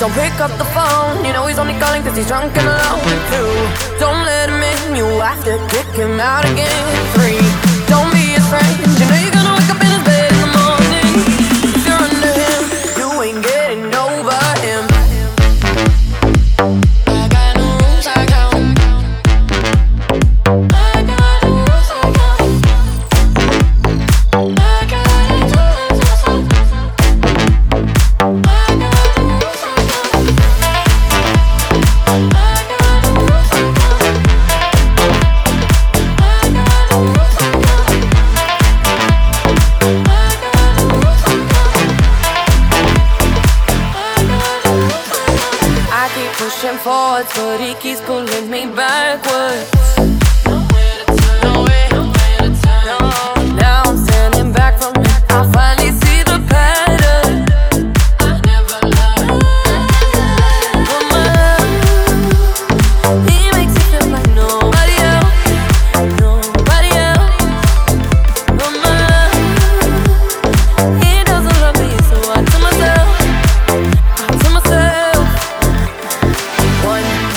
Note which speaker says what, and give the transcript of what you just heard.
Speaker 1: don't pick up the phone. You know he's only calling cause he's drunk and alone. Two, don't let him in, you have to kick him out again. Three, pushing forwards, but he keeps pulling me backwards.